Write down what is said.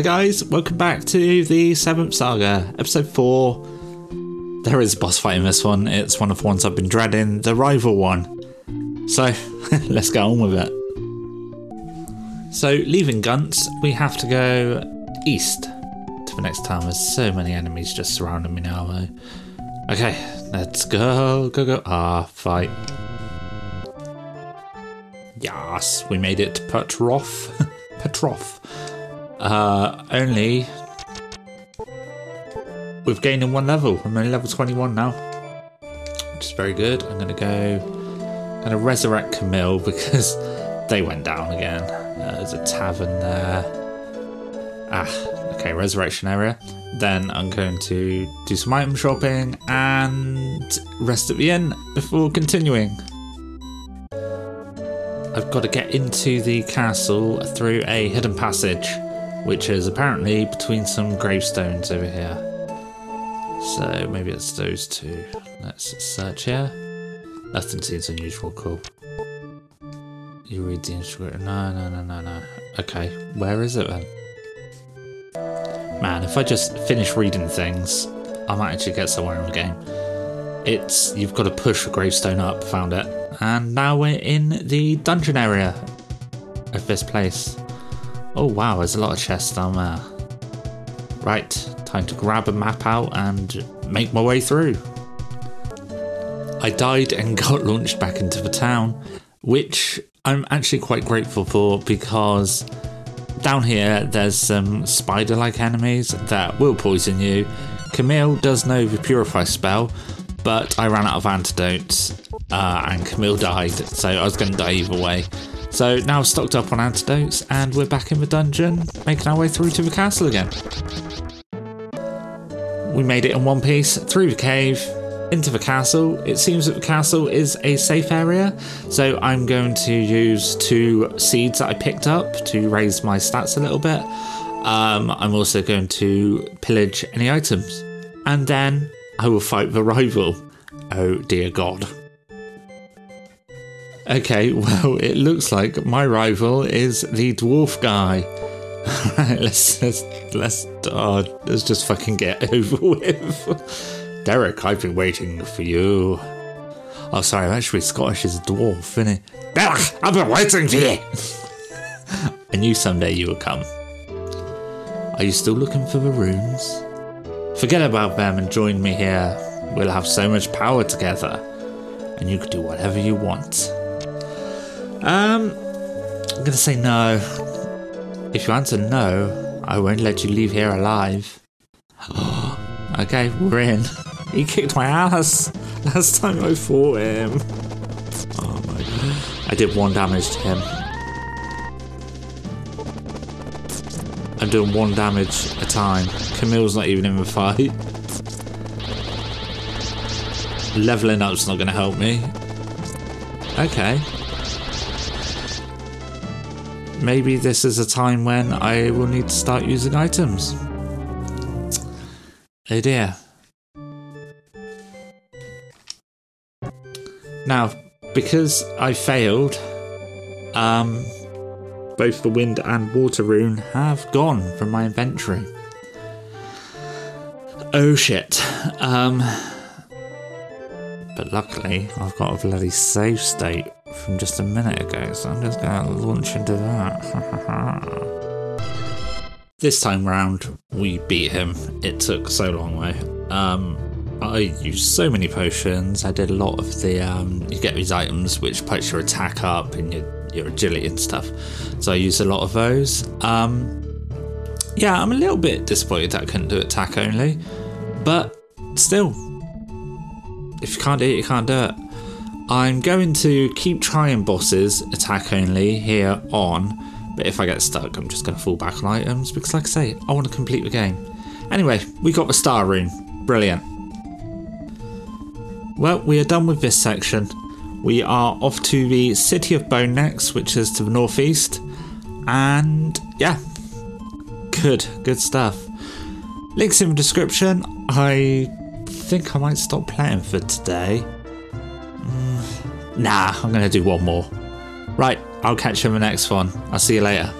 Hi guys, welcome back to the Seventh Saga, episode 4. There is a boss fight in this one, it's one of the ones I've been dreading, the rival one. So, let's get on with it. So, leaving Guanas, we have to go east to the next town. There's so many enemies just surrounding me now though. Okay, let's go, go, go. Ah, fight. Yes, we made it to Patrof. Patrof. Uh, only we've gained in one level. I'm only level 21 now, which is very good. I'm gonna go, I'm gonna resurrect Kamil because they went down again. Uh, there's a tavern there. Ah, okay, resurrection area. Then I'm going to do some item shopping and rest at the inn before continuing. I've got to get into the castle through a hidden passage, which is apparently between some gravestones over here. So maybe it's those two. Let's search here. Nothing seems unusual. Cool. You read the instrument. No, no, no, no, no. Okay, where is it then? Man, if I just finish reading things, I might actually get somewhere in the game. It's you've got to push a gravestone up. Found it, and now we're in the dungeon area of this place. Oh wow, there's a lot of chests down there. Right, time to grab a map out and make my way through. I died and got launched back into the town, which I'm actually quite grateful for because down here there's some spider like enemies that will poison you. Kamil does know the purify spell, but I ran out of antidotes uh, and Kamil died, so I was going to die either way. So now I've stocked up on antidotes and we're back in the dungeon, making our way through to the castle again. We made it in one piece through the cave into the castle. It seems that the castle is a safe area, so I'm going to use two seeds that I picked up to raise my stats a little bit. Um, I'm also going to pillage any items, and then I will fight the rival. Oh dear God. Okay, well, it looks like my rival is the dwarf guy. Alright, let's let's let's oh, let's just fucking get over with. Derek, I've been waiting for you. Oh, sorry, I'm actually Scottish a dwarf, isn't it? Derek, I've been waiting for you. I knew someday you would come. Are you still looking for the runes? Forget about them and join me here. We'll have so much power together, and you can do whatever you want. Um, I'm gonna say no. If you answer no, I won't let you leave here alive. okay, we're in. He kicked my ass last time I fought him. Oh my god. I did one damage to him. I'm doing one damage a time. Kamil's not even in the fight. Leveling up's not going to help me. Okay. Maybe this is a time when I will need to start using items. Oh dear. Now, because I failed, um, both the wind and water rune have gone from my inventory. Oh shit. Um, but luckily, I've got a bloody save state from just a minute ago, so I'm just going to launch into that. this time round, we beat him. It took so long though. Um, I used so many potions. I did a lot of the. Um, you get these items which puts your attack up and your your agility and stuff. So I used a lot of those. Um, yeah, I'm a little bit disappointed that I couldn't do attack only, but still, if you can't do it, you can't do it. I'm going to keep trying bosses attack only here on, but if I get stuck, I'm just going to fall back on items because, like I say, I want to complete the game. Anyway, we got the star rune. Brilliant. Well, we are done with this section. We are off to the city of Bone next, which is to the northeast. And yeah, good, good stuff. Links in the description. I think I might stop playing for today. Nah, I'm going to do one more. Right, I'll catch you in the next one. I'll see you later.